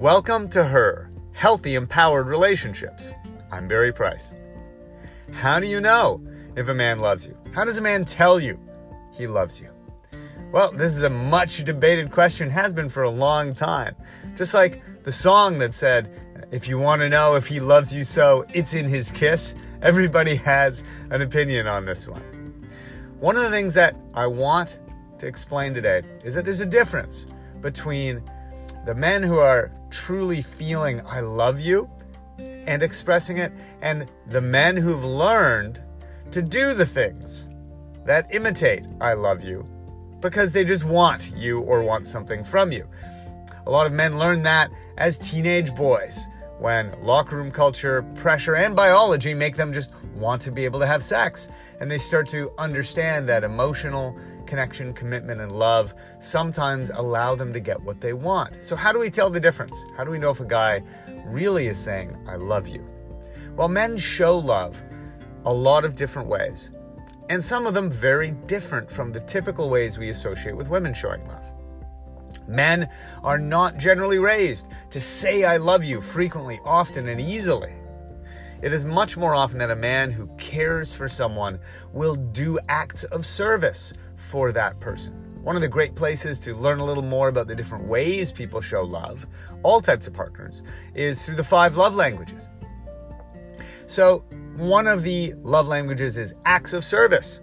Welcome to Her Healthy Empowered Relationships. I'm Barry Price. How do you know if a man loves you? How does a man tell you he loves you? Well, this is a much debated question, has been for a long time. Just like the song that said, if you want to know if he loves you so, it's in his kiss. Everybody has an opinion on this one. One of the things that I want to explain today is that there's a difference between the men who are truly feeling I love you and expressing it, and the men who've learned to do the things that imitate I love you because they just want you or want something from you. A lot of men learn that as teenage boys when locker room culture, pressure, and biology make them just want to be able to have sex. And they start to understand that emotional connection, commitment, and love sometimes allow them to get what they want. So, how do we tell the difference? How do we know if a guy really is saying, I love you? Well, men show love a lot of different ways, and some of them very different from the typical ways we associate with women showing love. Men are not generally raised to say I love you frequently, often, and easily. It is much more often that a man who cares for someone will do acts of service for that person. One of the great places to learn a little more about the different ways people show love, all types of partners, is through the five love languages. So, one of the love languages is acts of service.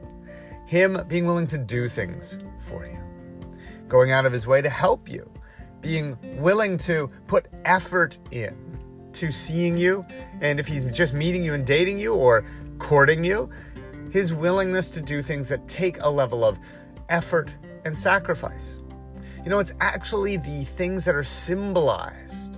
Him being willing to do things for you going out of his way to help you, being willing to put effort in to seeing you. And if he's just meeting you and dating you or courting you, his willingness to do things that take a level of effort and sacrifice. You know, it's actually the things that are symbolized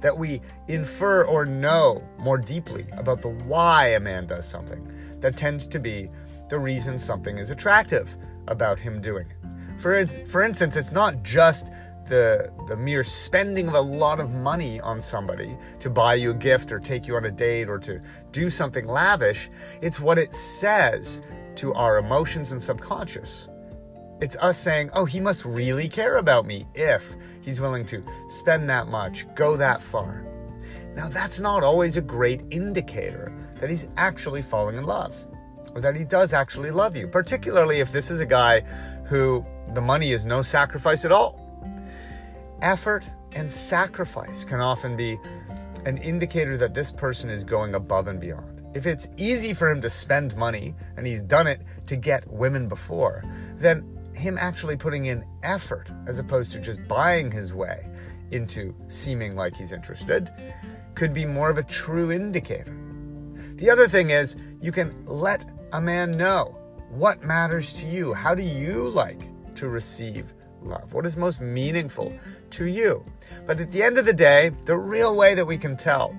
that we infer or know more deeply about the why a man does something that tends to be the reason something is attractive about him doing it. For, for instance, it's not just the, the mere spending of a lot of money on somebody to buy you a gift or take you on a date or to do something lavish. It's what it says to our emotions and subconscious. It's us saying, oh, he must really care about me if he's willing to spend that much, go that far. Now, that's not always a great indicator that he's actually falling in love or that he does actually love you, particularly if this is a guy who the money is no sacrifice at all. Effort and sacrifice can often be an indicator that this person is going above and beyond. If it's easy for him to spend money and he's done it to get women before, then him actually putting in effort as opposed to just buying his way into seeming like he's interested could be more of a true indicator. The other thing is, you can let a man know what matters to you. How do you like to receive love? What is most meaningful to you? But at the end of the day, the real way that we can tell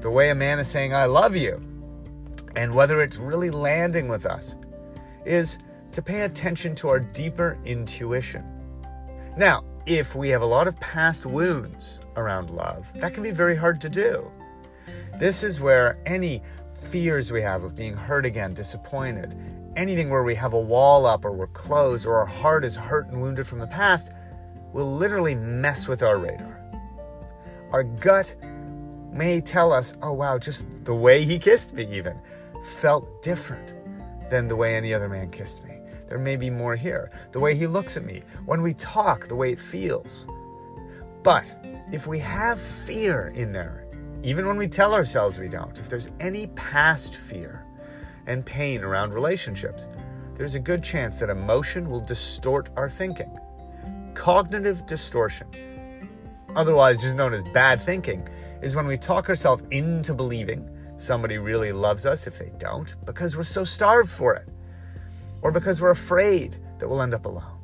the way a man is saying, I love you, and whether it's really landing with us, is to pay attention to our deeper intuition. Now, if we have a lot of past wounds around love, that can be very hard to do. This is where any fears we have of being hurt again, disappointed, anything where we have a wall up or we're closed or our heart is hurt and wounded from the past will literally mess with our radar. Our gut may tell us, oh wow, just the way he kissed me, even felt different than the way any other man kissed me. There may be more here. The way he looks at me, when we talk, the way it feels. But if we have fear in there, even when we tell ourselves we don't, if there's any past fear, and pain around relationships, there's a good chance that emotion will distort our thinking. Cognitive distortion, otherwise just known as bad thinking, is when we talk ourselves into believing somebody really loves us if they don't because we're so starved for it, or because we're afraid that we'll end up alone.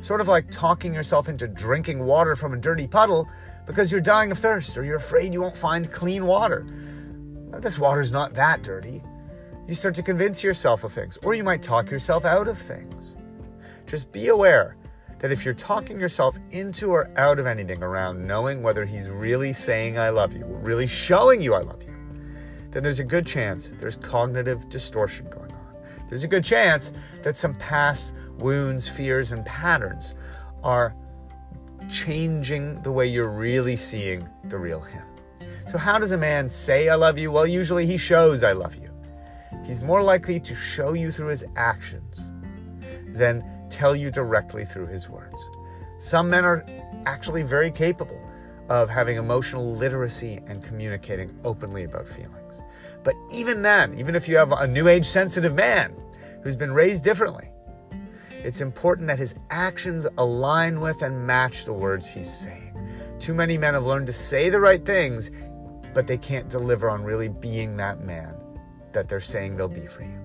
Sort of like talking yourself into drinking water from a dirty puddle because you're dying of thirst or you're afraid you won't find clean water. This water's not that dirty. You start to convince yourself of things, or you might talk yourself out of things. Just be aware that if you're talking yourself into or out of anything around knowing whether he's really saying I love you, really showing you I love you, then there's a good chance there's cognitive distortion going on. There's a good chance that some past wounds, fears, and patterns are changing the way you're really seeing the real him. So, how does a man say, I love you? Well, usually he shows, I love you. He's more likely to show you through his actions than tell you directly through his words. Some men are actually very capable of having emotional literacy and communicating openly about feelings. But even then, even if you have a new age sensitive man who's been raised differently, it's important that his actions align with and match the words he's saying. Too many men have learned to say the right things, but they can't deliver on really being that man that they're saying they'll be for you.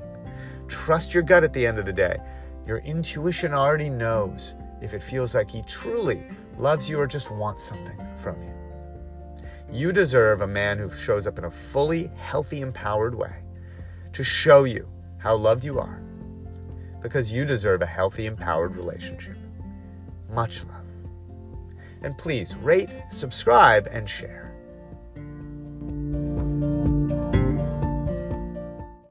Trust your gut at the end of the day. Your intuition already knows if it feels like he truly loves you or just wants something from you. You deserve a man who shows up in a fully healthy, empowered way to show you how loved you are because you deserve a healthy, empowered relationship. Much love. And please rate, subscribe, and share.